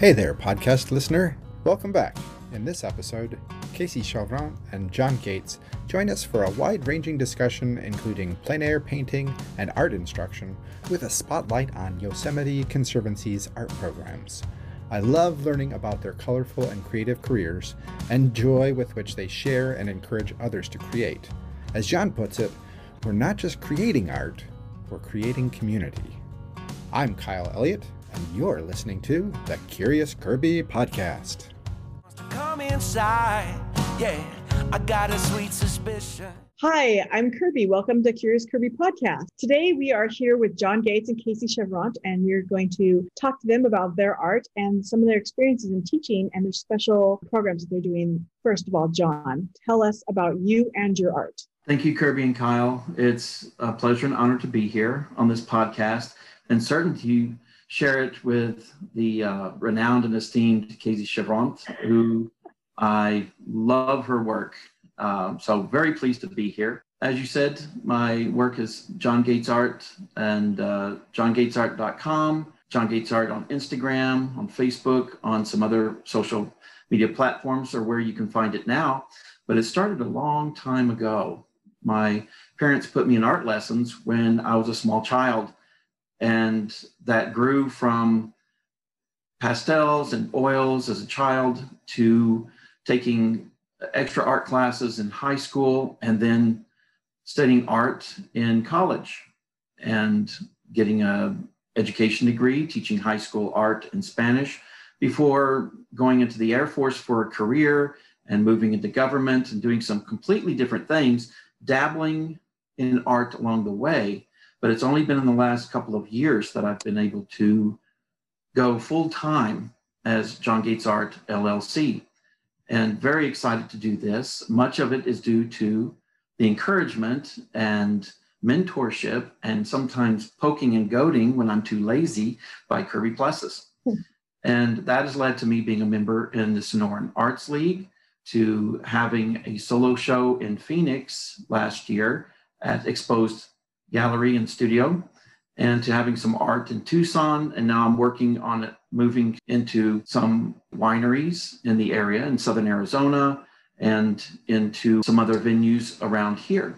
Hey there, podcast listener. Welcome back. In this episode, Casey Chevrant and John Gates join us for a wide ranging discussion including plein air painting and art instruction with a spotlight on Yosemite Conservancy's art programs. I love learning about their colorful and creative careers and joy with which they share and encourage others to create. As John puts it, we're not just creating art, we're creating community. I'm Kyle Elliott, and you're listening to the Curious Kirby Podcast. Come inside, yeah. I got a sweet suspicion. Hi, I'm Kirby. Welcome to Curious Kirby Podcast. Today we are here with John Gates and Casey Chevrant, and we're going to talk to them about their art and some of their experiences in teaching and their special programs that they're doing. First of all, John, tell us about you and your art. Thank you, Kirby and Kyle. It's a pleasure and honor to be here on this podcast and certain to share it with the uh, renowned and esteemed Casey Chevrant, who I love her work. Um, so very pleased to be here. As you said, my work is John Gates Art and uh, johngatesart.com, John Gates Art on Instagram, on Facebook, on some other social media platforms are where you can find it now. But it started a long time ago. My parents put me in art lessons when I was a small child and that grew from pastels and oils as a child to taking extra art classes in high school and then studying art in college and getting a education degree teaching high school art and spanish before going into the air force for a career and moving into government and doing some completely different things dabbling in art along the way but it's only been in the last couple of years that I've been able to go full time as John Gates Art LLC. And very excited to do this. Much of it is due to the encouragement and mentorship and sometimes poking and goading when I'm too lazy by Kirby Plessis. Hmm. And that has led to me being a member in the Sonoran Arts League, to having a solo show in Phoenix last year at Exposed gallery and studio and to having some art in Tucson. And now I'm working on it, moving into some wineries in the area in Southern Arizona and into some other venues around here.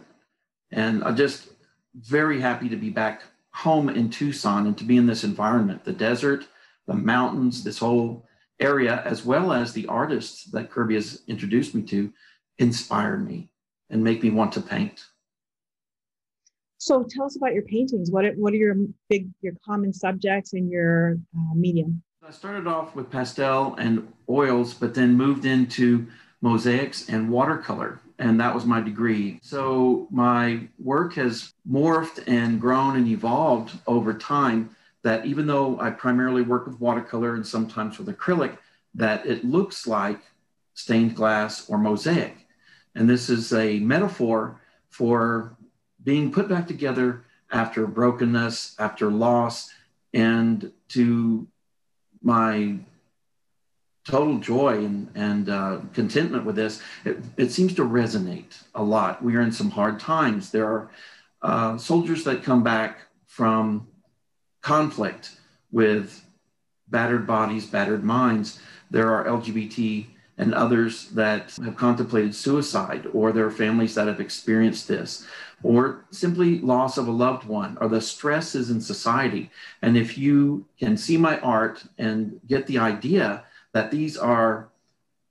And I'm just very happy to be back home in Tucson and to be in this environment the desert, the mountains, this whole area, as well as the artists that Kirby has introduced me to, inspire me and make me want to paint. So tell us about your paintings. What are, what are your big, your common subjects and your uh, medium? I started off with pastel and oils, but then moved into mosaics and watercolor. And that was my degree. So my work has morphed and grown and evolved over time that even though I primarily work with watercolor and sometimes with acrylic, that it looks like stained glass or mosaic. And this is a metaphor for being put back together after brokenness, after loss, and to my total joy and, and uh, contentment with this, it, it, seems to resonate a lot. We are in some hard times. There are uh, soldiers that come back from conflict with battered bodies, battered minds. There are LGBT and others that have contemplated suicide, or there are families that have experienced this or simply loss of a loved one or the stresses in society. And if you can see my art and get the idea that these are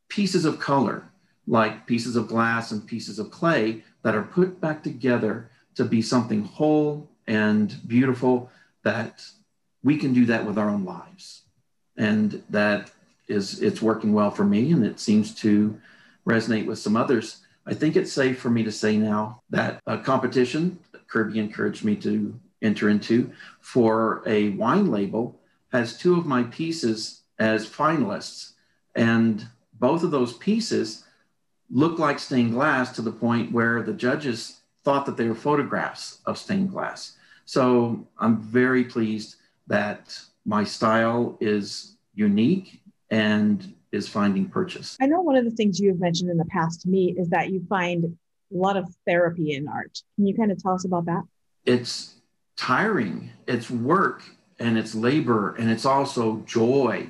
pieces of color, like pieces of glass and pieces of clay, that are put back together to be something whole and beautiful, that we can do that with our own lives. And that is, it's working well for me, and it seems to resonate with some others. I think it's safe for me to say now that a competition Kirby encouraged me to enter into for a wine label has two of my pieces as finalists. And both of those pieces look like stained glass to the point where the judges thought that they were photographs of stained glass. So I'm very pleased that my style is unique and is finding purchase. I know one of the things you have mentioned in the past to me is that you find a lot of therapy in art. Can you kind of tell us about that? It's tiring, it's work, and it's labor, and it's also joy.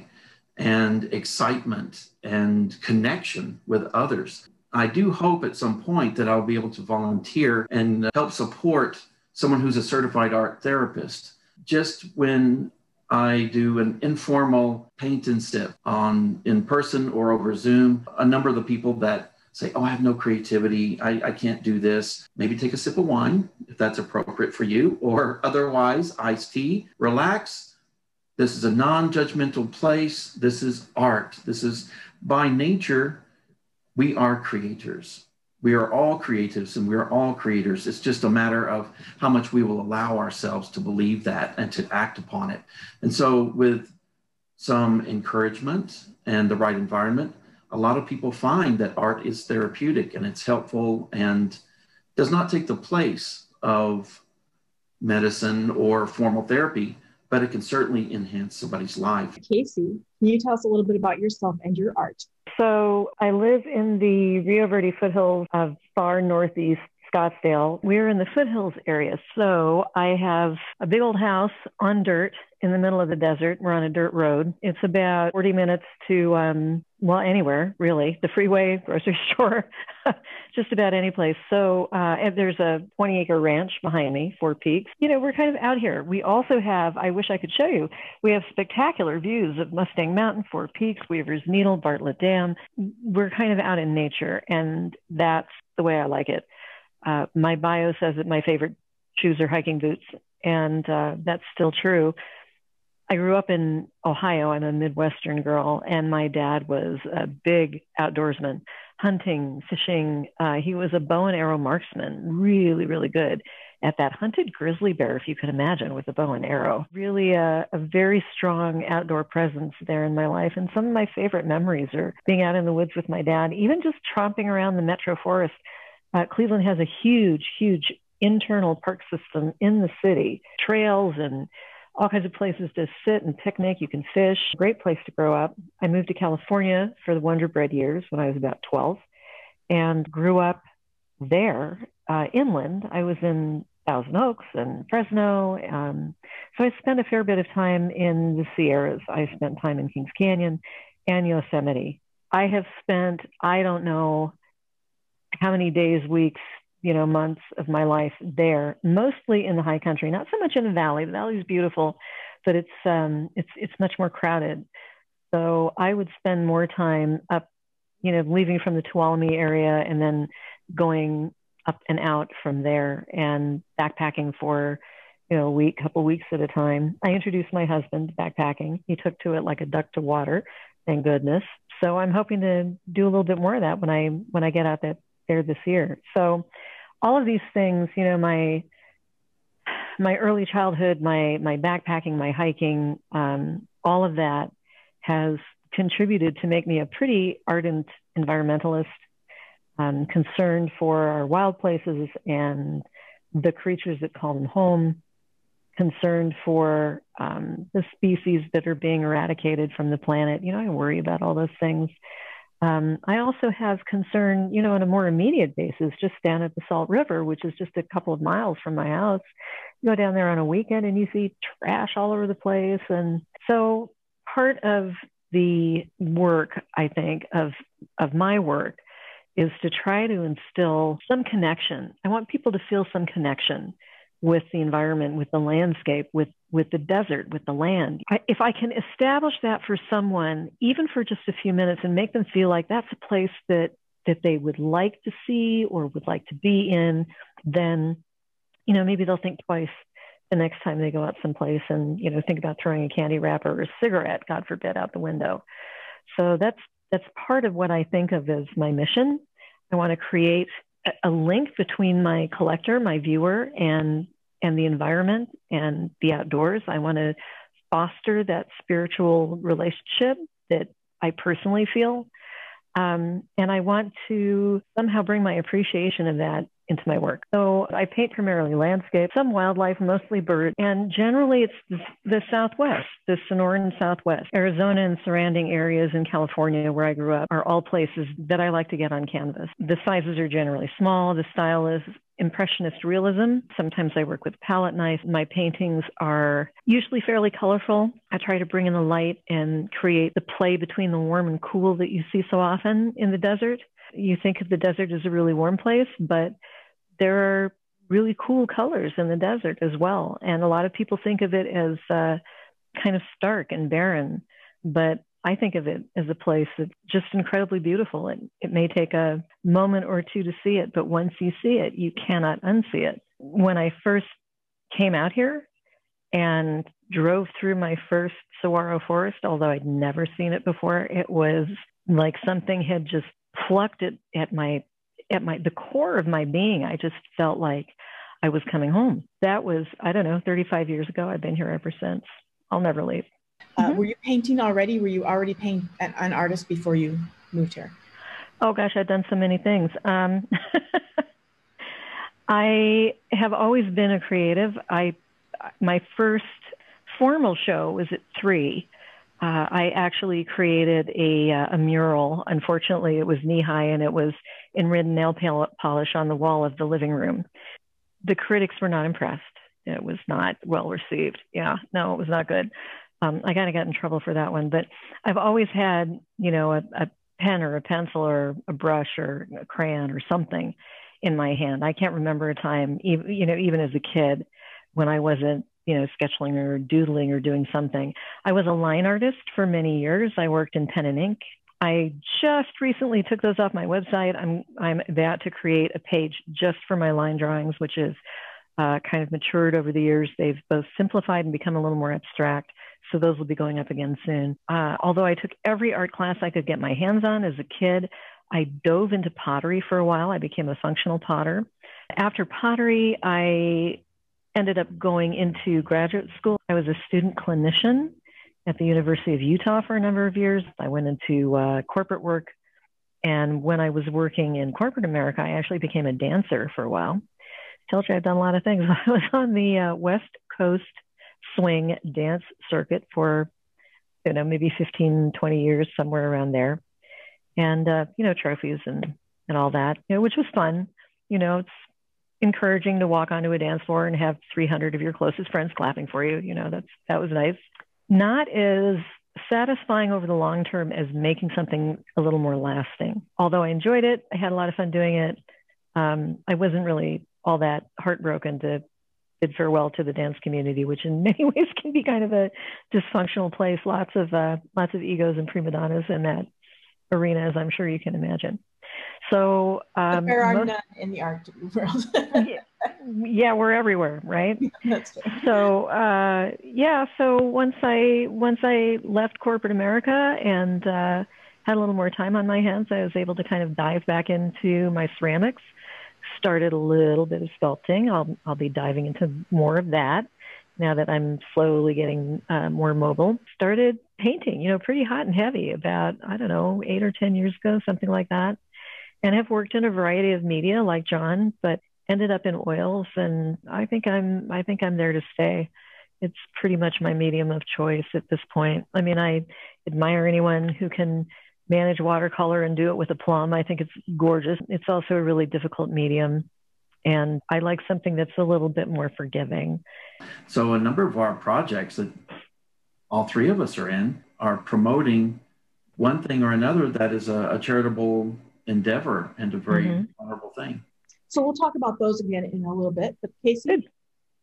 and excitement and connection with others. I do hope at some point that I'll be able to volunteer and help support someone who's a certified art therapist. Just when I do an informal paint and sip on in person or over Zoom, a number of the people that say, Oh, I have no creativity. I, I can't do this. Maybe take a sip of wine if that's appropriate for you, or otherwise, iced tea, relax. This is a non judgmental place. This is art. This is by nature we are creators. We are all creatives and we are all creators. It's just a matter of how much we will allow ourselves to believe that and to act upon it. And so, with some encouragement and the right environment, a lot of people find that art is therapeutic and it's helpful and does not take the place of medicine or formal therapy, but it can certainly enhance somebody's life. Casey, can you tell us a little bit about yourself and your art? So I live in the Rio Verde foothills of far northeast Scottsdale. We're in the foothills area. So I have a big old house on dirt in the middle of the desert. We're on a dirt road. It's about 40 minutes to, um, well, anywhere really, the freeway, grocery store, just about any place. So uh, there's a 20 acre ranch behind me, Four Peaks. You know, we're kind of out here. We also have, I wish I could show you, we have spectacular views of Mustang Mountain, Four Peaks, Weaver's Needle, Bartlett Dam. We're kind of out in nature, and that's the way I like it. Uh, my bio says that my favorite shoes are hiking boots, and uh, that's still true. I grew up in Ohio. I'm a Midwestern girl, and my dad was a big outdoorsman, hunting, fishing. Uh, he was a bow and arrow marksman, really, really good at that. Hunted grizzly bear, if you could imagine, with a bow and arrow. Really a, a very strong outdoor presence there in my life. And some of my favorite memories are being out in the woods with my dad, even just tromping around the metro forest uh, Cleveland has a huge, huge internal park system in the city, trails and all kinds of places to sit and picnic. You can fish. Great place to grow up. I moved to California for the Wonder Bread years when I was about 12 and grew up there uh, inland. I was in Thousand Oaks and Fresno. Um, so I spent a fair bit of time in the Sierras. I spent time in Kings Canyon and Yosemite. I have spent, I don't know, how many days, weeks, you know, months of my life there, mostly in the high country, not so much in the valley. The valley is beautiful, but it's um, it's it's much more crowded. So I would spend more time up, you know, leaving from the Tuolumne area and then going up and out from there and backpacking for you know a week, couple weeks at a time. I introduced my husband to backpacking. He took to it like a duck to water, thank goodness. So I'm hoping to do a little bit more of that when I when I get out that there this year. So all of these things, you know, my my early childhood, my my backpacking, my hiking, um, all of that has contributed to make me a pretty ardent environmentalist, um, concerned for our wild places and the creatures that call them home, concerned for um, the species that are being eradicated from the planet. You know, I worry about all those things. Um, I also have concern, you know, on a more immediate basis, just down at the Salt River, which is just a couple of miles from my house. You go down there on a weekend and you see trash all over the place. And so part of the work, I think, of, of my work is to try to instill some connection. I want people to feel some connection with the environment, with the landscape, with with the desert, with the land. I, if I can establish that for someone, even for just a few minutes, and make them feel like that's a place that that they would like to see or would like to be in, then you know maybe they'll think twice the next time they go out someplace and you know think about throwing a candy wrapper or a cigarette, God forbid, out the window. So that's that's part of what I think of as my mission. I want to create a link between my collector, my viewer, and and the environment and the outdoors. I want to foster that spiritual relationship that I personally feel. Um, and I want to somehow bring my appreciation of that into my work. So I paint primarily landscape, some wildlife, mostly bird, and generally it's the Southwest, the Sonoran Southwest. Arizona and surrounding areas in California where I grew up are all places that I like to get on canvas. The sizes are generally small. The style is impressionist realism. Sometimes I work with palette knife. My paintings are usually fairly colorful. I try to bring in the light and create the play between the warm and cool that you see so often in the desert. You think of the desert as a really warm place, but there are really cool colors in the desert as well. And a lot of people think of it as uh, kind of stark and barren, but I think of it as a place that's just incredibly beautiful. It, it may take a moment or two to see it, but once you see it, you cannot unsee it. When I first came out here and drove through my first saguaro forest, although I'd never seen it before, it was like something had just plucked it at my at my the core of my being. I just felt like I was coming home. That was, I don't know, 35 years ago. I've been here ever since. I'll never leave. Uh, mm-hmm. Were you painting already? Were you already paint an, an, artist before you moved here? Oh gosh, I've done so many things. Um, I have always been a creative. I my first formal show was at three. Uh, I actually created a, uh, a mural. Unfortunately, it was knee high and it was in red nail polish on the wall of the living room. The critics were not impressed. It was not well received. Yeah, no, it was not good. Um, I kind of got in trouble for that one, but I've always had, you know, a, a pen or a pencil or a brush or a crayon or something in my hand. I can't remember a time, even, you know, even as a kid when I wasn't, you know, sketching or doodling or doing something. I was a line artist for many years. I worked in pen and ink. I just recently took those off my website. I'm I'm about to create a page just for my line drawings, which is uh, kind of matured over the years. They've both simplified and become a little more abstract. So those will be going up again soon. Uh, although I took every art class I could get my hands on as a kid, I dove into pottery for a while. I became a functional potter. After pottery, I ended up going into graduate school. I was a student clinician at the University of Utah for a number of years. I went into uh, corporate work. And when I was working in corporate America, I actually became a dancer for a while. Told you I've done a lot of things. I was on the uh, West Coast swing dance circuit for, you know, maybe 15, 20 years, somewhere around there. And, uh, you know, trophies and, and all that, you know, which was fun. You know, it's encouraging to walk onto a dance floor and have 300 of your closest friends clapping for you. You know, that's, that was nice. Not as satisfying over the long term as making something a little more lasting. Although I enjoyed it, I had a lot of fun doing it. Um, I wasn't really all that heartbroken to bid farewell to the dance community, which in many ways can be kind of a dysfunctional place. Lots of uh, lots of egos and prima donnas in that arena, as I'm sure you can imagine. So um, there are most, none in the Arctic world. yeah, yeah, we're everywhere, right? That's. So uh, yeah, so once I once I left corporate America and uh, had a little more time on my hands, I was able to kind of dive back into my ceramics started a little bit of sculpting. I'll I'll be diving into more of that now that I'm slowly getting uh, more mobile. Started painting, you know, pretty hot and heavy about I don't know eight or ten years ago, something like that, and have worked in a variety of media like John, but ended up in oils, and I think I'm I think I'm there to stay. It's pretty much my medium of choice at this point. I mean, I admire anyone who can manage watercolor and do it with a plum. I think it's gorgeous. It's also a really difficult medium. And I like something that's a little bit more forgiving. So, a number of our projects that all three of us are in are promoting one thing or another that is a, a charitable endeavor and a very mm-hmm. honorable thing. So, we'll talk about those again in a little bit. But, Casey, Good.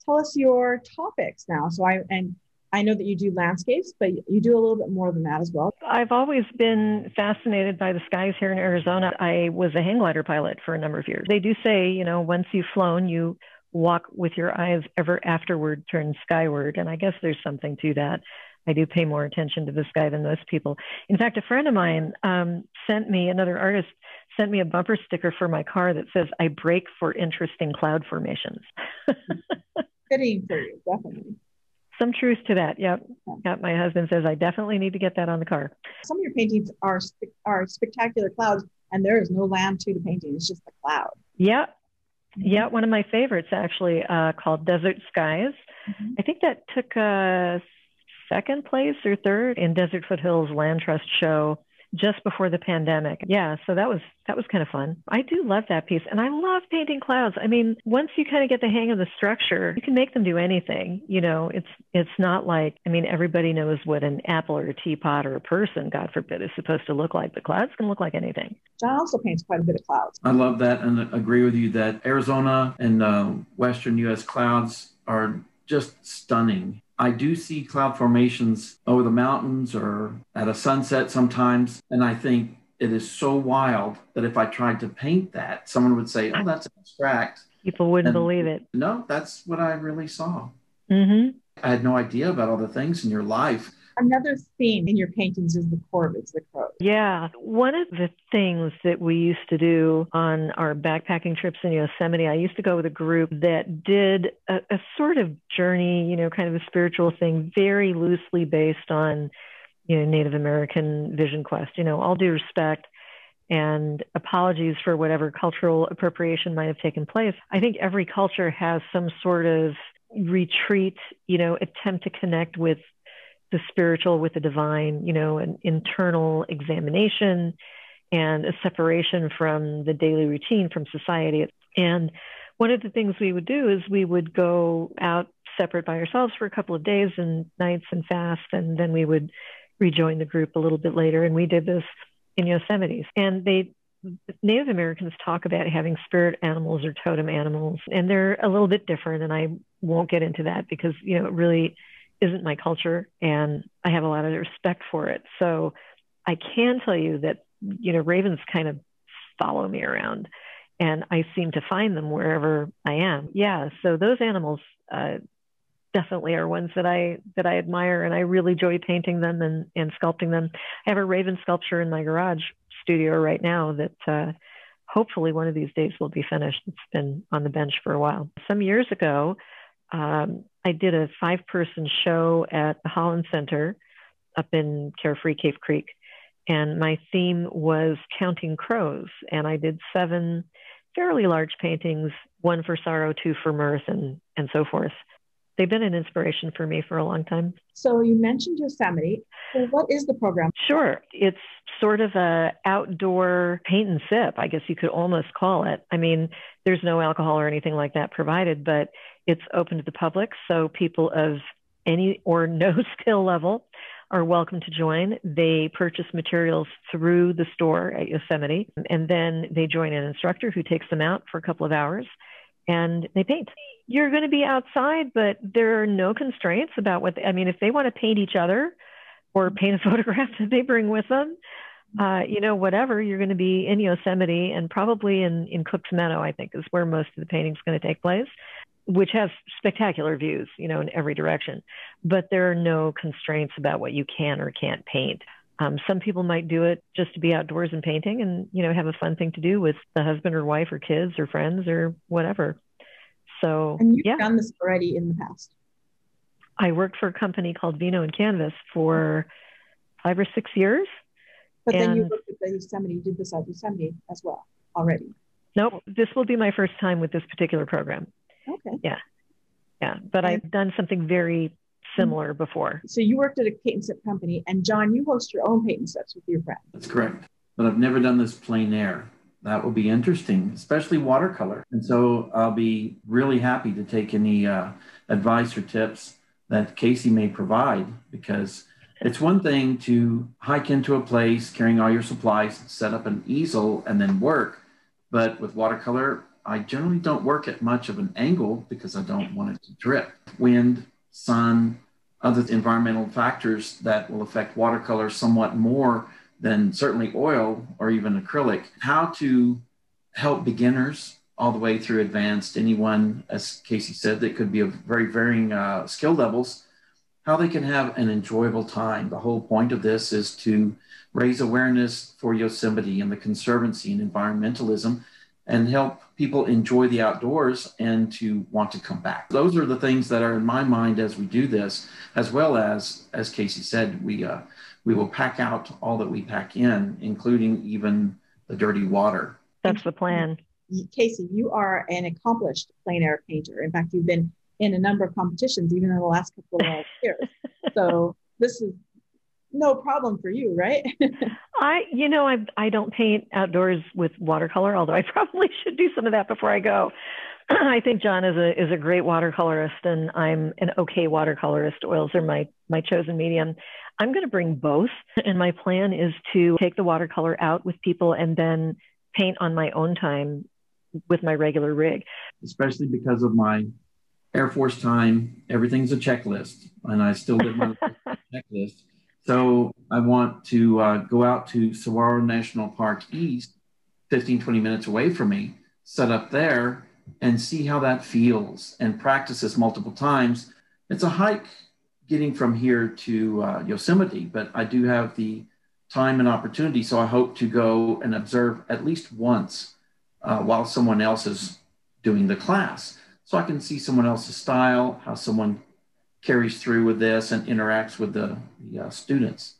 tell us your topics now. So, I, and I know that you do landscapes, but you do a little bit more than that as well. I've always been fascinated by the skies here in Arizona. I was a hang glider pilot for a number of years. They do say, you know, once you've flown, you walk with your eyes ever afterward turned skyward. And I guess there's something to that. I do pay more attention to the sky than most people. In fact, a friend of mine um, sent me, another artist sent me a bumper sticker for my car that says, I break for interesting cloud formations. Fitting for you, definitely some truth to that. Yep. Yep. My husband says I definitely need to get that on the car. Some of your paintings are are spectacular clouds, and there is no land to the painting. It's just the cloud. Yep. Yeah, one of my favorites actually, uh, called Desert Skies. Mm-hmm. I think that took a second place or third in Desert Foothills Land Trust show just before the pandemic. Yeah, so that was that was kind of fun. I do love that piece and I love painting clouds. I mean, once you kind of get the hang of the structure, you can make them do anything. You know, it's it's not like I mean, everybody knows what an apple or a teapot or a person, God forbid, is supposed to look like. But clouds can look like anything. John also paints quite a bit of clouds. I love that and agree with you that Arizona and uh, Western US clouds are just stunning. I do see cloud formations over the mountains or at a sunset sometimes. And I think it is so wild that if I tried to paint that, someone would say, oh, that's abstract. People wouldn't and believe it. No, that's what I really saw. Mm-hmm. I had no idea about all the things in your life Another theme in your paintings is the corvids, the crows. Yeah. One of the things that we used to do on our backpacking trips in Yosemite, I used to go with a group that did a, a sort of journey, you know, kind of a spiritual thing, very loosely based on, you know, Native American vision quest. You know, all due respect and apologies for whatever cultural appropriation might have taken place. I think every culture has some sort of retreat, you know, attempt to connect with the spiritual with the divine, you know, an internal examination and a separation from the daily routine, from society. And one of the things we would do is we would go out separate by ourselves for a couple of days and nights and fast, and then we would rejoin the group a little bit later. And we did this in Yosemite. And they Native Americans talk about having spirit animals or totem animals, and they're a little bit different. And I won't get into that because you know it really isn't my culture and I have a lot of respect for it. So I can tell you that, you know, ravens kind of follow me around and I seem to find them wherever I am. Yeah. So those animals uh, definitely are ones that I, that I admire and I really enjoy painting them and, and sculpting them. I have a raven sculpture in my garage studio right now that, uh, hopefully one of these days will be finished. It's been on the bench for a while. Some years ago, um, I did a five person show at the Holland Center up in Carefree Cave Creek. And my theme was counting crows. And I did seven fairly large paintings, one for sorrow, two for mirth, and, and so forth. They've been an inspiration for me for a long time. So you mentioned Yosemite. So what is the program? Sure. It's sort of a outdoor paint and sip, I guess you could almost call it. I mean, there's no alcohol or anything like that provided, but it's open to the public, so people of any or no skill level are welcome to join. They purchase materials through the store at Yosemite, and then they join an instructor who takes them out for a couple of hours and they paint. You're going to be outside, but there are no constraints about what, they, I mean, if they want to paint each other or paint a photograph that they bring with them, uh, you know, whatever, you're going to be in Yosemite and probably in, in Cook's Meadow, I think, is where most of the painting is going to take place which has spectacular views, you know, in every direction. But there are no constraints about what you can or can't paint. Um, some people might do it just to be outdoors and painting and, you know, have a fun thing to do with the husband or wife or kids or friends or whatever. So, and you've yeah. done this already in the past. I worked for a company called Vino and Canvas for five or six years. But and then you worked at the Yosemite, you did this at Yosemite as well already. Nope, this will be my first time with this particular program. Okay. Yeah. Yeah. But I've done something very similar before. So you worked at a paint and sip company, and John, you host your own paint and sips with your friend. That's correct. But I've never done this plein air. That will be interesting, especially watercolor. And so I'll be really happy to take any uh, advice or tips that Casey may provide because it's one thing to hike into a place carrying all your supplies, set up an easel, and then work. But with watercolor, I generally don't work at much of an angle because I don't want it to drip. Wind, sun, other environmental factors that will affect watercolor somewhat more than certainly oil or even acrylic. How to help beginners all the way through advanced, anyone, as Casey said, that could be of very varying uh, skill levels, how they can have an enjoyable time. The whole point of this is to raise awareness for Yosemite and the Conservancy and environmentalism and help people enjoy the outdoors and to want to come back. Those are the things that are in my mind as we do this, as well as, as Casey said, we, uh, we will pack out all that we pack in, including even the dirty water. That's the plan. Casey, you are an accomplished plein air painter. In fact, you've been in a number of competitions even in the last couple of years. so this is no problem for you, right? I, you know, I I don't paint outdoors with watercolor, although I probably should do some of that before I go. I think John is a is a great watercolorist, and I'm an okay watercolorist. Oils are my my chosen medium. I'm going to bring both, and my plan is to take the watercolor out with people and then paint on my own time with my regular rig. Especially because of my Air Force time, everything's a checklist, and I still live my checklist. So I want to uh, go out to Saguaro National Park East, 15, 20 minutes away from me, set up there and see how that feels and practice this multiple times. It's a hike getting from here to uh, Yosemite, but I do have the time and opportunity. So I hope to go and observe at least once uh, while someone else is doing the class. So I can see someone else's style, how someone carries through with this and interacts with the, the uh, students.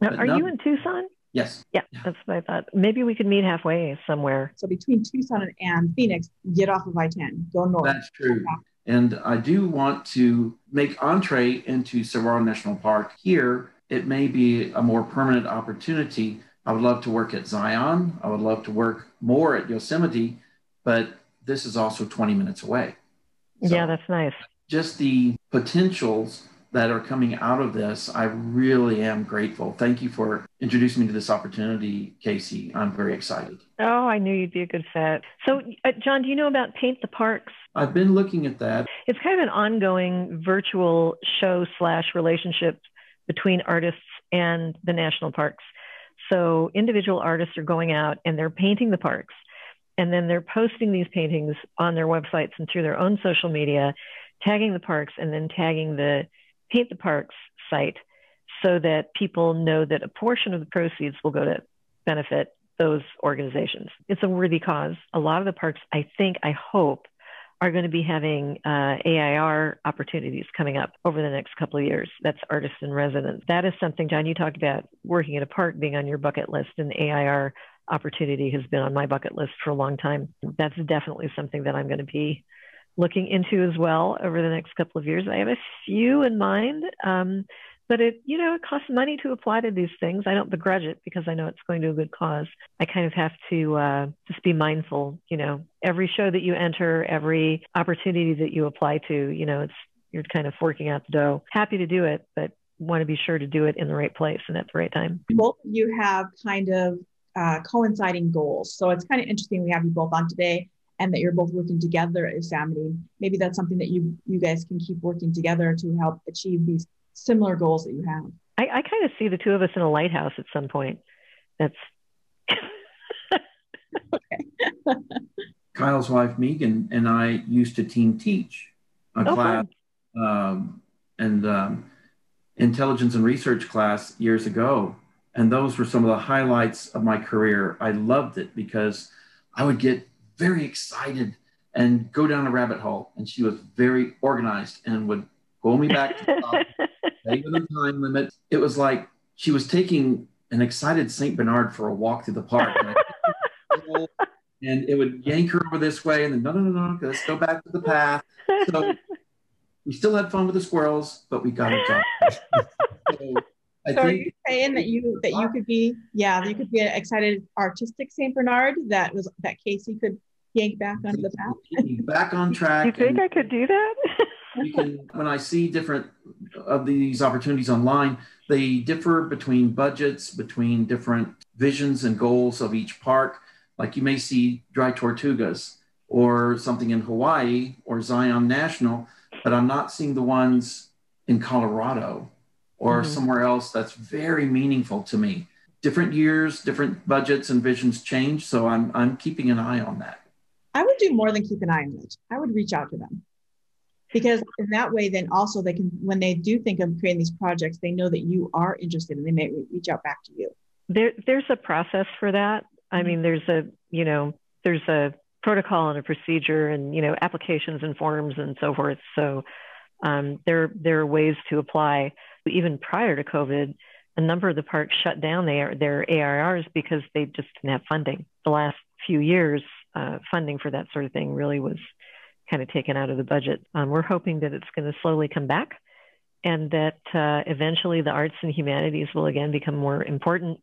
Now, are no, you in Tucson? Yes. Yeah, that's what I thought. Maybe we could meet halfway somewhere. So between Tucson and Phoenix, get off of I-10, go north. That's true. And I do want to make entree into Saguaro National Park here. It may be a more permanent opportunity. I would love to work at Zion. I would love to work more at Yosemite, but this is also 20 minutes away. So yeah, that's nice. Just the potentials that are coming out of this, I really am grateful. Thank you for introducing me to this opportunity, Casey. I'm very excited. Oh, I knew you'd be a good fit. So, uh, John, do you know about Paint the Parks? I've been looking at that. It's kind of an ongoing virtual show slash relationship between artists and the national parks. So, individual artists are going out and they're painting the parks. And then they're posting these paintings on their websites and through their own social media, tagging the parks and then tagging the Paint the Parks site so that people know that a portion of the proceeds will go to benefit those organizations. It's a worthy cause. A lot of the parks, I think, I hope, are going to be having uh, AIR opportunities coming up over the next couple of years. That's artists in residence. That is something, John, you talked about working at a park being on your bucket list, and AIR opportunity has been on my bucket list for a long time. That's definitely something that I'm going to be looking into as well over the next couple of years. I have a few in mind, um, but it you know it costs money to apply to these things. I don't begrudge it because I know it's going to a good cause. I kind of have to uh, just be mindful. You know, every show that you enter, every opportunity that you apply to, you know, it's you're kind of forking out the dough. Happy to do it, but want to be sure to do it in the right place and at the right time. Both you have kind of uh, coinciding goals. So it's kind of interesting we have you both on today and that you're both working together at Yosemite. Maybe that's something that you you guys can keep working together to help achieve these similar goals that you have. I, I kind of see the two of us in a lighthouse at some point. That's okay. Kyle's wife Megan and I used to team teach a oh, class um, and um, intelligence and research class years ago. And those were some of the highlights of my career. I loved it because I would get very excited and go down a rabbit hole. And she was very organized and would pull me back to the top, the time limit. It was like she was taking an excited St. Bernard for a walk through the park. and it would yank her over this way, and then no, no, no, no, let's go back to the path. So we still had fun with the squirrels, but we got it done. so, I so are you saying that you that you could be yeah you could be an excited artistic Saint Bernard that was that Casey could yank back onto the path back on track. You think I could do that? You can, when I see different of these opportunities online, they differ between budgets, between different visions and goals of each park. Like you may see Dry Tortugas or something in Hawaii or Zion National, but I'm not seeing the ones in Colorado or mm-hmm. somewhere else that's very meaningful to me. Different years, different budgets and visions change. So I'm, I'm keeping an eye on that. I would do more than keep an eye on it. I would reach out to them because in that way, then also they can, when they do think of creating these projects, they know that you are interested and they may reach out back to you. There, there's a process for that. I mean, there's a, you know, there's a protocol and a procedure and, you know, applications and forms and so forth. So um, there, there are ways to apply even prior to COVID, a number of the parks shut down their, their AIRs because they just didn't have funding. The last few years, uh, funding for that sort of thing really was kind of taken out of the budget. Um, we're hoping that it's going to slowly come back and that uh, eventually the arts and humanities will again become more important,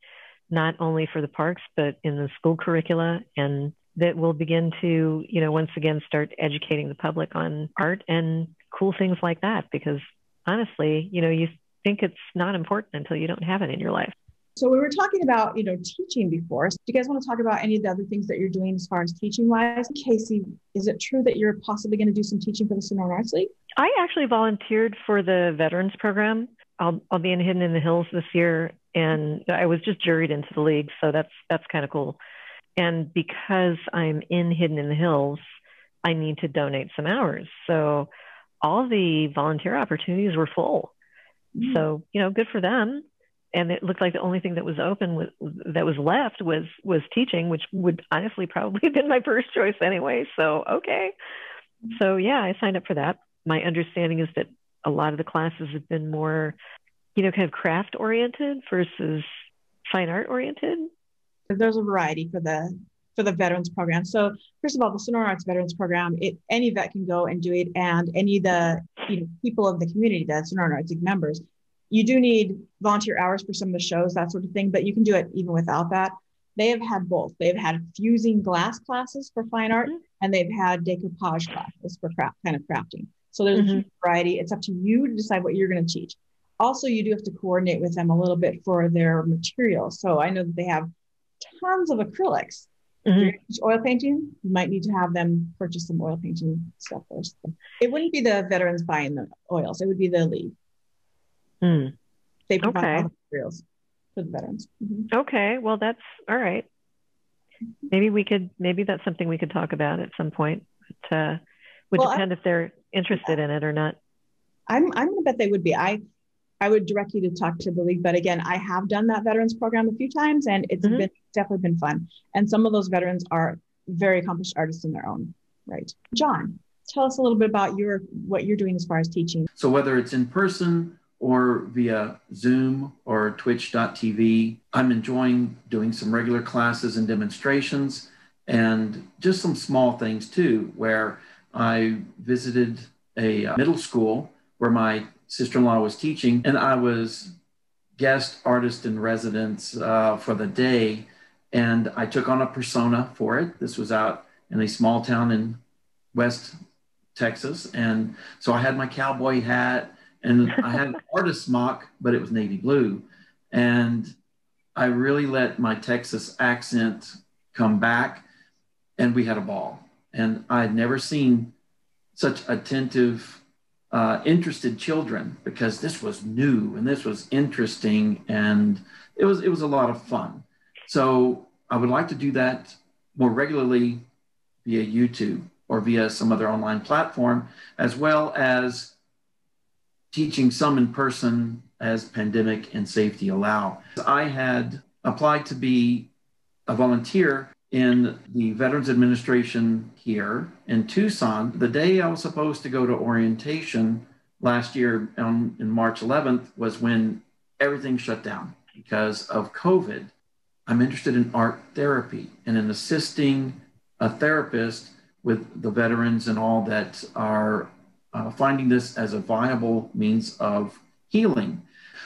not only for the parks, but in the school curricula and that we'll begin to, you know, once again start educating the public on art and cool things like that. Because honestly, you know, you think it's not important until you don't have it in your life. So we were talking about, you know, teaching before. So do you guys want to talk about any of the other things that you're doing as far as teaching wise? Casey, is it true that you're possibly going to do some teaching for the Sonoran Arts League? I actually volunteered for the veterans program. I'll, I'll be in Hidden in the Hills this year, and I was just juried into the league, so that's that's kind of cool. And because I'm in Hidden in the Hills, I need to donate some hours. So all the volunteer opportunities were full. Mm-hmm. So, you know, good for them. And it looked like the only thing that was open was, that was left was was teaching, which would honestly probably have been my first choice anyway. So okay. So yeah, I signed up for that. My understanding is that a lot of the classes have been more, you know, kind of craft oriented versus fine art oriented there's a variety for the for the veterans program. So first of all, the Sonoran Arts Veterans Program, it, any vet can go and do it, and any of the you know, people of the community that Sonoran Arts members, you do need volunteer hours for some of the shows, that sort of thing, but you can do it even without that. They have had both. They've had fusing glass classes for fine art, mm-hmm. and they've had decoupage classes for craft, kind of crafting. So there's mm-hmm. a variety. It's up to you to decide what you're going to teach. Also, you do have to coordinate with them a little bit for their materials. So I know that they have tons of acrylics. Mm-hmm. Oil painting, you might need to have them purchase some oil painting stuff first. It wouldn't be the veterans buying the oils; it would be the league. Mm. They provide okay. all the materials for the veterans. Mm-hmm. Okay, well that's all right. Maybe we could. Maybe that's something we could talk about at some point. But, uh, would well, depend I, if they're interested in it or not. I'm. I'm gonna bet they would be. I I would direct you to talk to the league. But again, I have done that veterans program a few times and it's mm-hmm. been definitely been fun. And some of those veterans are very accomplished artists in their own right. John, tell us a little bit about your what you're doing as far as teaching. So whether it's in person or via Zoom or twitch.tv, I'm enjoying doing some regular classes and demonstrations and just some small things too, where I visited a middle school where my sister in law was teaching, and I was guest artist in residence uh, for the day. And I took on a persona for it. This was out in a small town in West Texas. And so I had my cowboy hat and I had an artist smock, but it was navy blue. And I really let my Texas accent come back, and we had a ball. And I had never seen such attentive uh, interested children because this was new and this was interesting and it was it was a lot of fun. So I would like to do that more regularly via YouTube or via some other online platform, as well as teaching some in person as pandemic and safety allow. I had applied to be a volunteer in the Veterans Administration here in Tucson. The day I was supposed to go to orientation last year on, in March 11th was when everything shut down because of COVID. I'm interested in art therapy and in assisting a therapist with the veterans and all that are uh, finding this as a viable means of healing.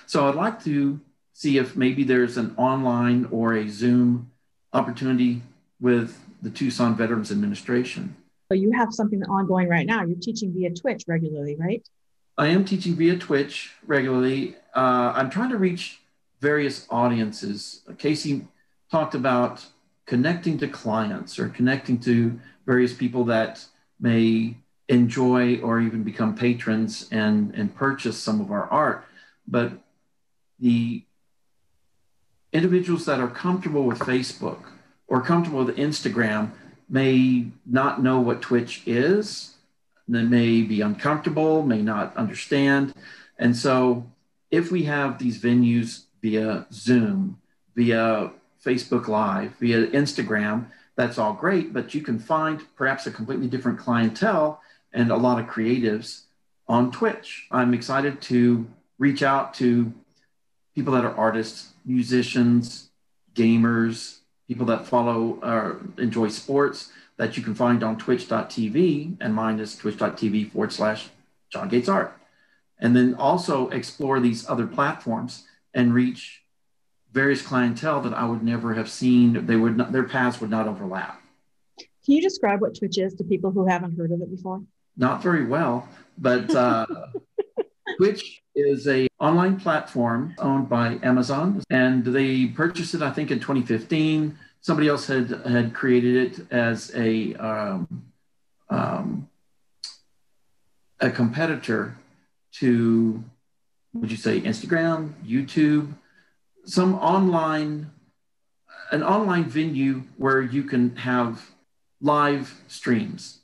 So I'd like to see if maybe there's an online or a Zoom opportunity with the Tucson Veterans Administration. So you have something ongoing right now. You're teaching via Twitch regularly, right? I am teaching via Twitch regularly. Uh, I'm trying to reach various audiences. Casey talked about connecting to clients or connecting to various people that may enjoy or even become patrons and, and purchase some of our art. But the individuals that are comfortable with Facebook or comfortable with Instagram may not know what Twitch is. They may be uncomfortable, may not understand. And so, if we have these venues via Zoom, via Facebook Live, via Instagram, that's all great, but you can find perhaps a completely different clientele and a lot of creatives on Twitch. I'm excited to reach out to people that are artists, musicians, gamers, people that follow or enjoy sports, that you can find on twitch.tv, and mine is twitch.tv forward slash John Gates Art. And then also explore these other platforms and reach various clientele that I would never have seen. They would not, their paths would not overlap. Can you describe what Twitch is to people who haven't heard of it before? Not very well, but uh, Twitch is a online platform owned by Amazon, and they purchased it, I think, in 2015. Somebody else had had created it as a um, um, a competitor to, would you say, Instagram, YouTube, some online, an online venue where you can have live streams.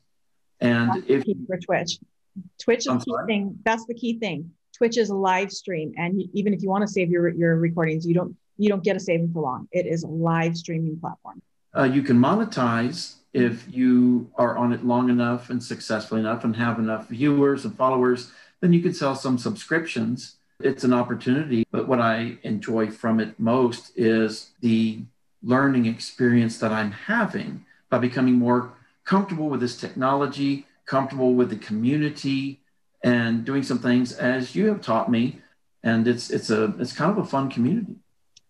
And if for Twitch, Twitch is the key thing. That's the key thing. Twitch is a live stream, and even if you want to save your your recordings, you don't you don't get a saving for long. It is a live streaming platform. uh, you can monetize if you are on it long enough and successful enough and have enough viewers and followers, then you can sell some subscriptions. It's an opportunity. But what I enjoy from it most is the learning experience that I'm having by becoming more comfortable with this technology, comfortable with the community, and doing some things as you have taught me. And it's it's a it's kind of a fun community.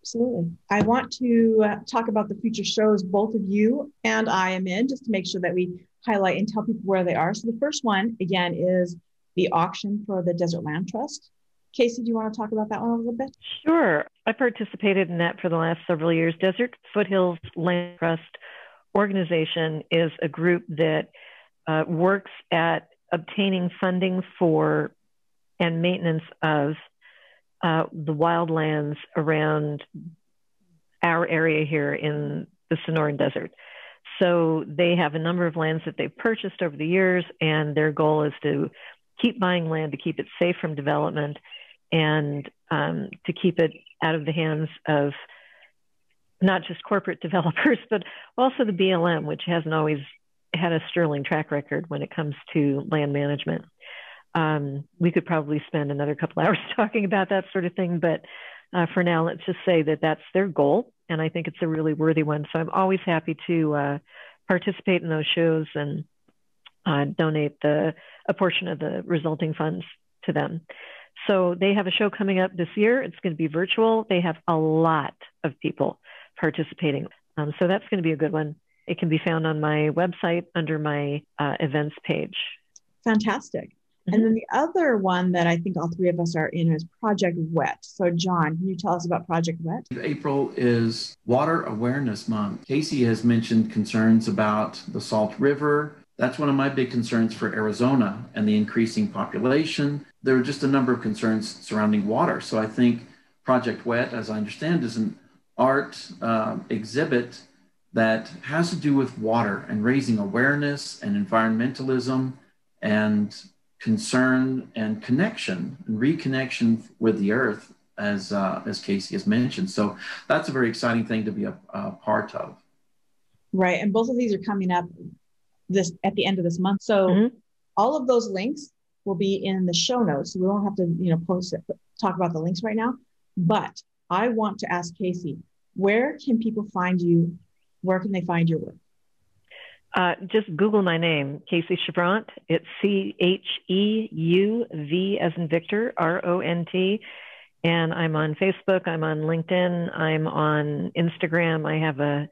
Absolutely. I want to uh, talk about the future shows both of you and I am in, just to make sure that we highlight and tell people where they are. So the first one, again, is the auction for the Desert Land Trust. Casey, do you want to talk about that one a little bit? Sure. I participated in that for the last several years. Desert Foothills Land Trust organization is a group that uh, works at obtaining funding for and maintenance of uh, the wildlands around our area here in the Sonoran Desert. So they have a number of lands that they've purchased over the years, and their goal is to keep buying land to keep it safe from development and um, to keep it out of the hands of not just corporate developers, but also the BLM, which hasn't always had a sterling track record when it comes to land management. Um, we could probably spend another couple hours talking about that sort of thing, but uh, for now, let's just say that that's their goal, and I think it's a really worthy one. So I'm always happy to uh, participate in those shows and uh, donate the a portion of the resulting funds to them. So they have a show coming up this year. It's going to be virtual. They have a lot of people participating. Um, so that's going to be a good one. It can be found on my website under my uh, events page. Fantastic. Mhm. And then the other one that I think all three of us are in is Project Wet. So, John, can you tell us about Project Wet? April is Water Awareness Month. Casey has mentioned concerns about the Salt River. That's one of my big concerns for Arizona and the increasing population. There are just a number of concerns surrounding water. So I think Project Wet, as I understand, is an art uh, exhibit that has to do with water and raising awareness and environmentalism and concern and connection and reconnection with the earth as uh, as Casey has mentioned. So that's a very exciting thing to be a, a part of. Right. And both of these are coming up this at the end of this month. So, Mhm. all of those links will be in the show notes. So we won't have to, you know, post it, talk about the links right now. But I want to ask Casey, where can people find you? Where can they find your work? Uh, just Google my name, Casey Cheuvront. It's C H E U V as in Victor, R O N T. And I'm on Facebook, I'm on LinkedIn, I'm on Instagram. I have a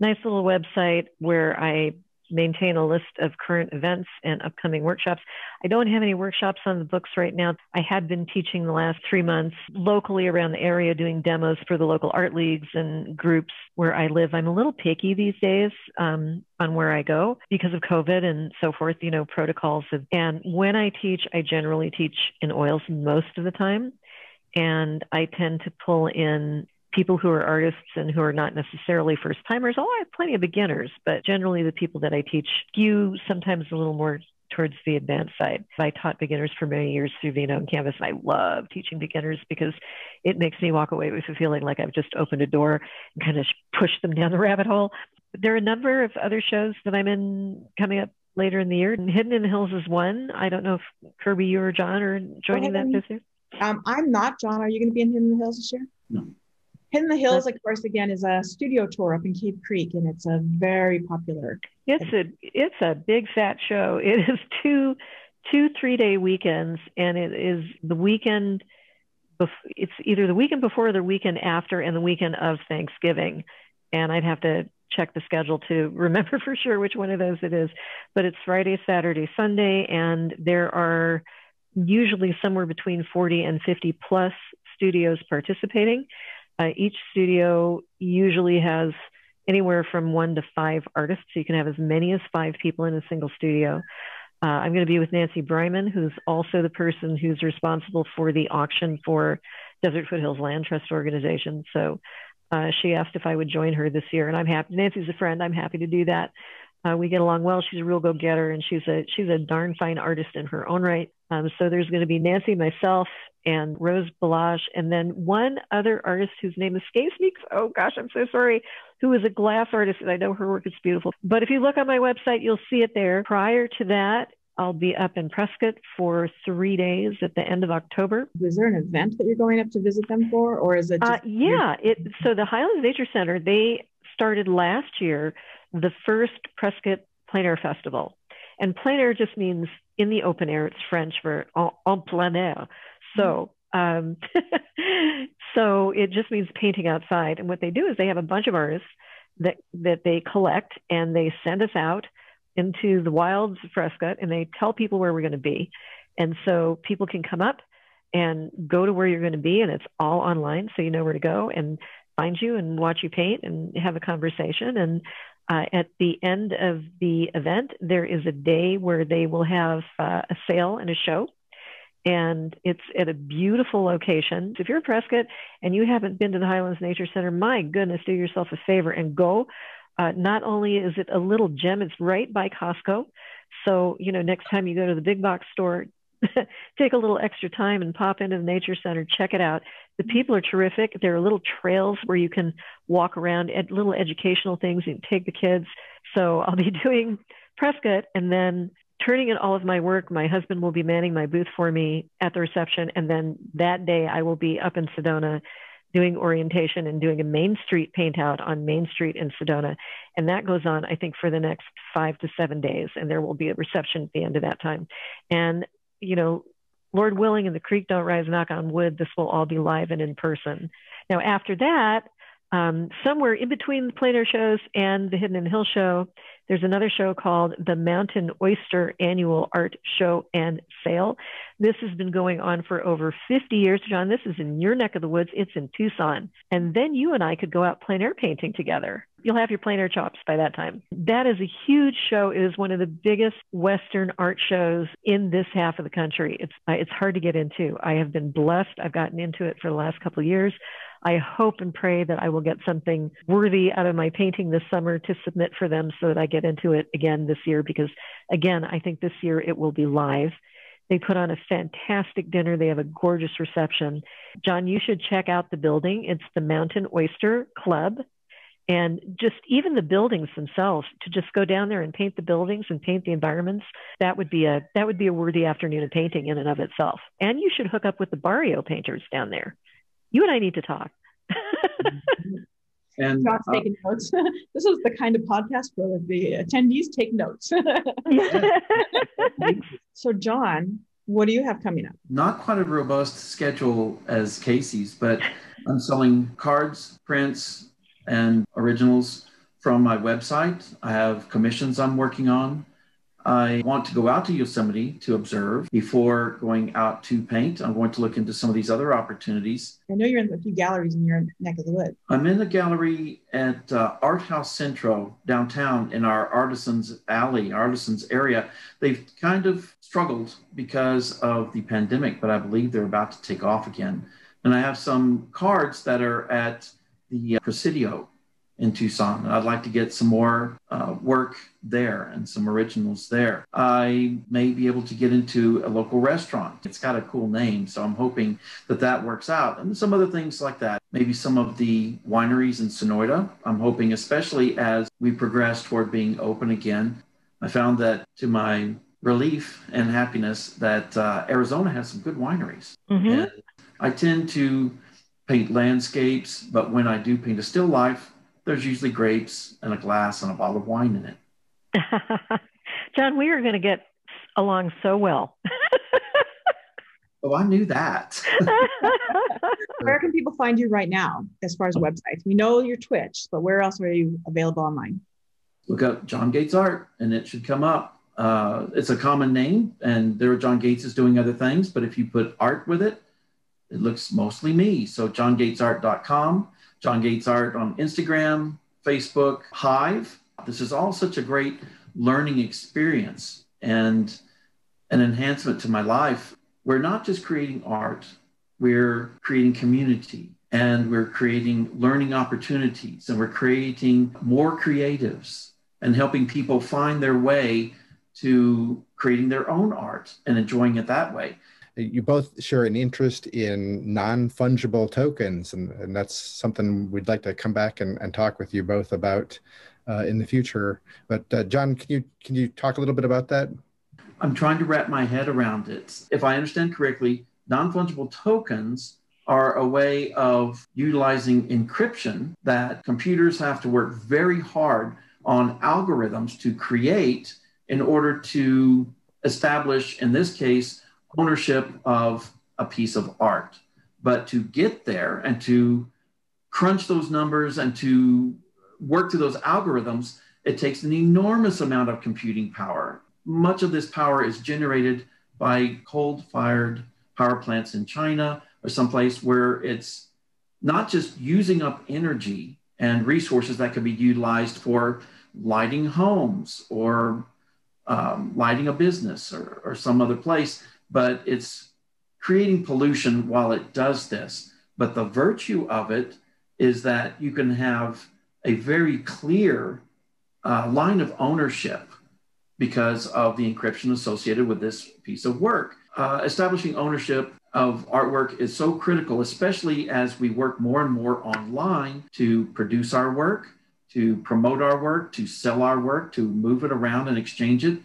nice little website where I maintain a list of current events and upcoming workshops. I don't have any workshops on the books right now. I had been teaching the last three months locally around the area, doing demos for the local art leagues and groups where I live. I'm a little picky these days um, on where I go because of COVID and so forth, you know, protocols. Of, and when I teach, I generally teach in oils most of the time. And I tend to pull in people who are artists and who are not necessarily first timers. Oh, I have plenty of beginners, but generally the people that I teach skew sometimes a little more towards the advanced side. I taught beginners for many years through Vino and Canvas, and I love teaching beginners because it makes me walk away with a feeling like I've just opened a door and kind of pushed them down the rabbit hole. There are a number of other shows that I'm in coming up later in the year. And Hidden in the Hills is one. I don't know if Kirby, you or John are joining that this year. Um, I'm not John. Are you going to be in Hidden in the Hills this year? No. Hidden the Hills, of course, again is a studio tour up in Cave Creek, and it's a very popular. It's a it's a big fat show. It is two two three day weekends, and it is the weekend. Bef- it's either the weekend before or the weekend after, and the weekend of Thanksgiving. And I'd have to check the schedule to remember for sure which one of those it is. But it's Friday, Saturday, Sunday, and there are usually somewhere between 40 and 50 plus studios participating. Uh, each studio usually has anywhere from one to five artists, so you can have as many as five people in a single studio. Uh, I'm going to be with Nancy Bryman, who's also the person who's responsible for the auction for Desert Foothills Land Trust Organization. So uh, she asked if I would join her this year, and I'm happy. Nancy's a friend. I'm happy to do that. Uh, we get along well. She's a real go-getter, and she's a she's a darn fine artist in her own right. Um, so there's going to be Nancy, myself, and Rose Balazs, and then one other artist whose name escapes me. Oh gosh, I'm so sorry. Who is a glass artist, and I know her work is beautiful. But if you look on my website, you'll see it there. Prior to that, I'll be up in Prescott for three days at the end of October. Is there an event that you're going up to visit them for, or is it? Just- Uh, yeah, it. So the Highlands Nature Center they started last year the first Prescott Plein Air Festival, and plein air just means in the open air. It's French for en, en plein air. So. Um, so it just means painting outside. And what they do is they have a bunch of artists that that they collect and they send us out into the wilds of Prescott and they tell people where we're going to be. And so people can come up and go to where you're going to be and it's all online so you know where to go and find you and watch you paint and have a conversation and uh, at the end of the event there is a day where they will have uh, a sale and a show and it's at a beautiful location. If you're in Prescott and you haven't been to the Highlands Nature Center, my goodness, do yourself a favor and go. Uh, not only is it a little gem, it's right by Costco. So, you know, next time you go to the big box store, take a little extra time and pop into the Nature Center, check it out. The people are terrific. There are little trails where you can walk around little educational things. You can take the kids. So I'll be doing Prescott and then turning in all of my work. My husband will be manning my booth for me at the reception. And then that day I will be up in Sedona doing orientation and doing a Main Street paint out on Main Street in Sedona. And that goes on, I think, for the next five to seven days. And there will be a reception at the end of that time. And, you know, Lord willing and the creek don't rise, knock on wood, this will all be live and in person. Now, after that, um, somewhere in between the plein air shows and the Hidden in Hill show, there's another show called the Mountain Oyster Annual Art Show and Sale. This has been going on for over 50 years. John, this is in your neck of the woods. It's in Tucson. And then you and I could go out plein air painting together. You'll have your plein air chops by that time. That is a huge show. It is one of the biggest Western art shows in this half of the country. It's, it's hard to get into. I have been blessed. I've gotten into it for the last couple of years. I hope and pray that I will get something worthy out of my painting this summer to submit for them so that I get into it again this year because, again, I think this year it will be live. They put on a fantastic dinner. They have a gorgeous reception. John, you should check out the building. It's the Mountain Oyster Club. And just even the buildings themselves, to just go down there and paint the buildings and paint the environments, that would be a that would be a worthy afternoon of painting in and of itself. And you should hook up with the barrio painters down there you and I need to talk. and John's uh, taking notes. this is the kind of podcast where the attendees take notes. so, John, what do you have coming up? Not quite a robust schedule as Casey's, but I'm selling cards, prints, and originals from my website. I have commissions I'm working on. I want to go out to Yosemite to observe before going out to paint. I'm going to look into some of these other opportunities. I know you're in a few galleries in your neck of the woods. I'm in the gallery at uh, Art House Centro downtown in our Artisans Alley, Artisans area. They've kind of struggled because of the pandemic, but I believe they're about to take off again. And I have some cards that are at the uh, Presidio in Tucson. I'd like to get some more uh, work there and some originals there. I may be able to get into a local restaurant. It's got a cool name, so I'm hoping that that works out. And some other things like that. Maybe some of the wineries in Sonoita. I'm hoping, especially as we progress toward being open again. I found that to my relief and happiness that uh, Arizona has some good wineries. Mm-hmm. And I tend to paint landscapes, but when I do paint a still life, there's usually grapes and a glass and a bottle of wine in it. John, we are going to get along so well. oh, I knew that. where can people find you right now as far as websites? We know your Twitch, but where else are you available online? Look up John Gates Art and it should come up. Uh, it's a common name, and there are John Gates is doing other things, but if you put art with it, it looks mostly me. So johngatesart.com, John Gates Art on Instagram, Facebook, Hive. This is all such a great learning experience and an enhancement to my life. We're not just creating art, we're creating community and we're creating learning opportunities and we're creating more creatives and helping people find their way to creating their own art and enjoying it that way. You both share an interest in non fungible tokens, and, and that's something we'd like to come back and, and talk with you both about uh, in the future. But uh, John, can you can you talk a little bit about that? I'm trying to wrap my head around it. If I understand correctly, non fungible tokens are a way of utilizing encryption that computers have to work very hard on algorithms to create in order to establish, in this case, ownership of a piece of art. But to get there and to crunch those numbers and to work through those algorithms, it takes an enormous amount of computing power. Much of this power is generated by coal fired power plants in China or someplace where it's not just using up energy and resources that could be utilized for lighting homes or um, lighting a business or, or some other place, but it's creating pollution while it does this. But the virtue of it is that you can have a very clear uh, line of ownership because of the encryption associated with this piece of work. Uh, establishing ownership of artwork is so critical, especially as we work more and more online to produce our work, to promote our work, to sell our work, to move it around and exchange it.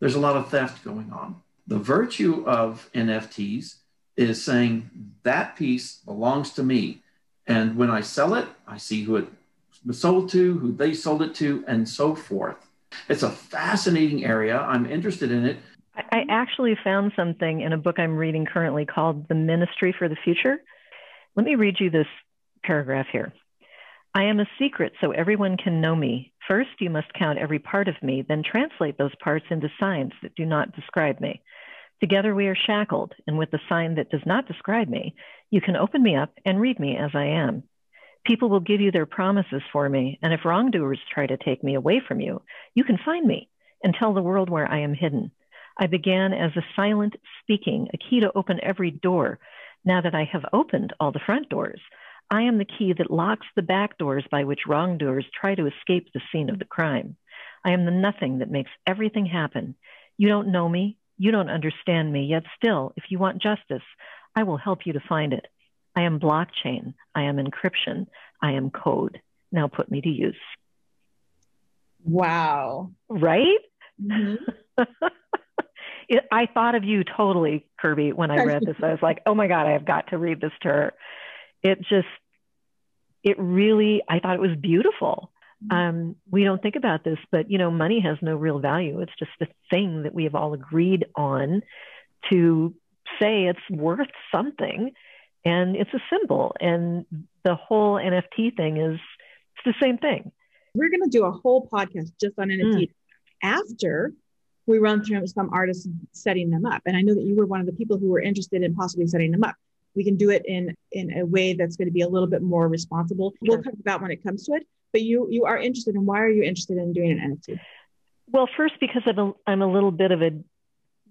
There's a lot of theft going on. The virtue of NFTs is saying that piece belongs to me. And when I sell it, I see who it was sold to, who they sold it to, and so forth. It's a fascinating area. I'm interested in it. I actually found something in a book I'm reading currently called The Ministry for the Future. Let me read you this paragraph here. I am a secret so everyone can know me. First, you must count every part of me, then translate those parts into signs that do not describe me. Together we are shackled, and with the sign that does not describe me, you can open me up and read me as I am. People will give you their promises for me, and if wrongdoers try to take me away from you, you can find me and tell the world where I am hidden. I began as a silent speaking, a key to open every door. Now that I have opened all the front doors, I am the key that locks the back doors by which wrongdoers try to escape the scene of the crime. I am the nothing that makes everything happen. You don't know me, you don't understand me, yet still, if you want justice, I will help you to find it. I am blockchain. I am encryption. I am code. Now put me to use. Wow. Right? Mm-hmm. it, I thought of you totally, Kirby, when I read this. I was like, oh my God, I have got to read this to her. It just, it really, I thought it was beautiful. Um, we don't think about this, but you know, money has no real value. It's just the thing that we have all agreed on to say it's worth something and it's a symbol. And the whole NFT thing is it's the same thing. We're going to do a whole podcast just on NFT mm. after we run through some artists setting them up. And I know that you were one of the people who were interested in possibly setting them up. We can do it in in a way that's going to be a little bit more responsible. Sure. We'll talk about when it comes to it. But you you are interested in why are you interested in doing an NFT? Well, first because I'm a, I'm a little bit of a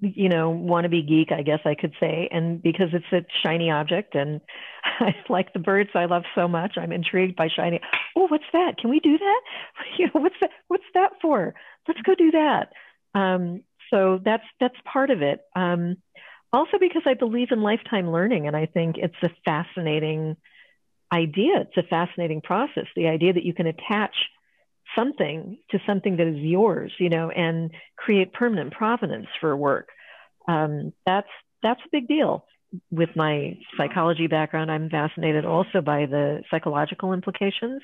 you know, wannabe geek, I guess I could say. And because it's a shiny object and I like the birds I love so much, I'm intrigued by shiny. Oh, what's that? Can we do that? You know, what's that? What's that for? Let's go do that. Um, so that's that's part of it. Um, also because I believe in lifetime learning and I think it's a fascinating idea. It's a fascinating process. The idea that you can attach something to something that is yours, you know, and create permanent provenance for work. Um, that's that's a big deal. with my psychology background, I'm fascinated also by the psychological implications.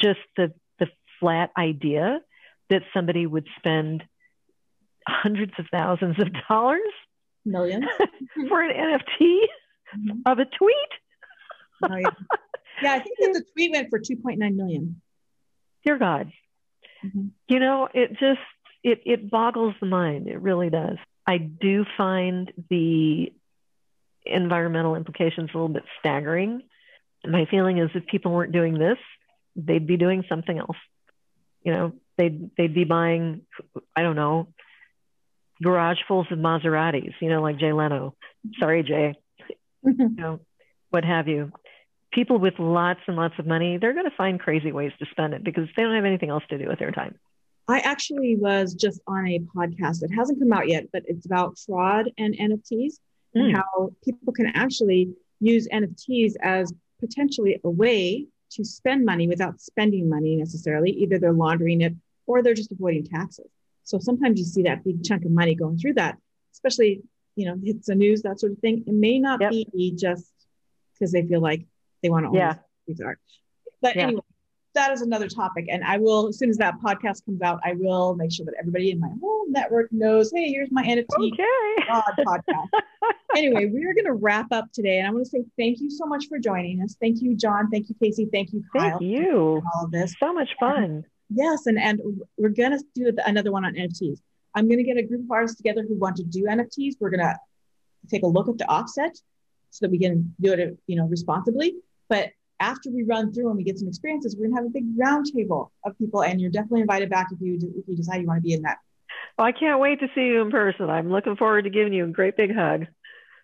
Just the the flat idea that somebody would spend hundreds of thousands of dollars Millions. for an NFT Mhm. of a tweet. Oh, yeah. yeah, I think that the tweet went for 2.9 million. Dear God, Mhm. you know, it just it it boggles the mind. It really does. I do find the environmental implications a little bit staggering. My feeling is if people weren't doing this, they'd be doing something else. You know, they'd they'd be buying, I don't know, garage fulls of Maseratis. You know, like Jay Leno. Sorry, Jay. You know, what have you. People with lots and lots of money, they're going to find crazy ways to spend it because they don't have anything else to do with their time. I actually was just on a podcast. It hasn't come out yet, but it's about fraud and NFTs and Mm. how people can actually use NFTs as potentially a way to spend money without spending money necessarily. Either they're laundering it or they're just avoiding taxes. So sometimes you see that big chunk of money going through that, especially, you know, hits the news, that sort of thing. It may not Yep. be just because they feel like they want to own Yeah. these art. But Yeah. anyway, that is another topic. And I will, as soon as that podcast comes out, I will make sure that everybody in my whole network knows, hey, here's my NFT Okay. Podcast. anyway, we are going to wrap up today. And I want to say thank you so much for joining us. Thank you, John. Thank you, Casey. Thank you, Kyle. Thank you. for all of this. So much fun. Yes. And, and we're going to do another one on NFTs. I'm going to get a group of artists together who want to do NFTs. We're going to take a look at the offset so that we can do it, you know, responsibly. But after we run through and we get some experiences, we're gonna have a big roundtable of people, and you're definitely invited back if you if you decide you want to be in that. Well, I can't wait to see you in person. I'm looking forward to giving you a great big hug.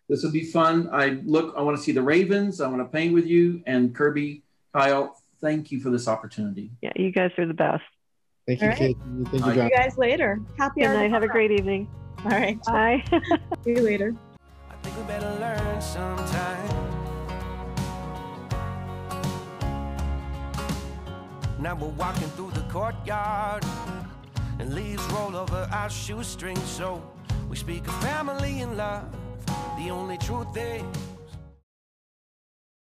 This will be fun. I look, I want to see the Ravens. I want to paint with you and Kirby, Kyle. Thank you for this opportunity. Yeah, you guys are the best. Thank you, All right. Casey. Thank you, John. See you guys later. Happy Good night. Have a great evening. All right. Bye. See you later. I think we better learn sometime. Now we're walking through the courtyard, and leaves roll over our shoestrings. So we speak of family and love, the only truth they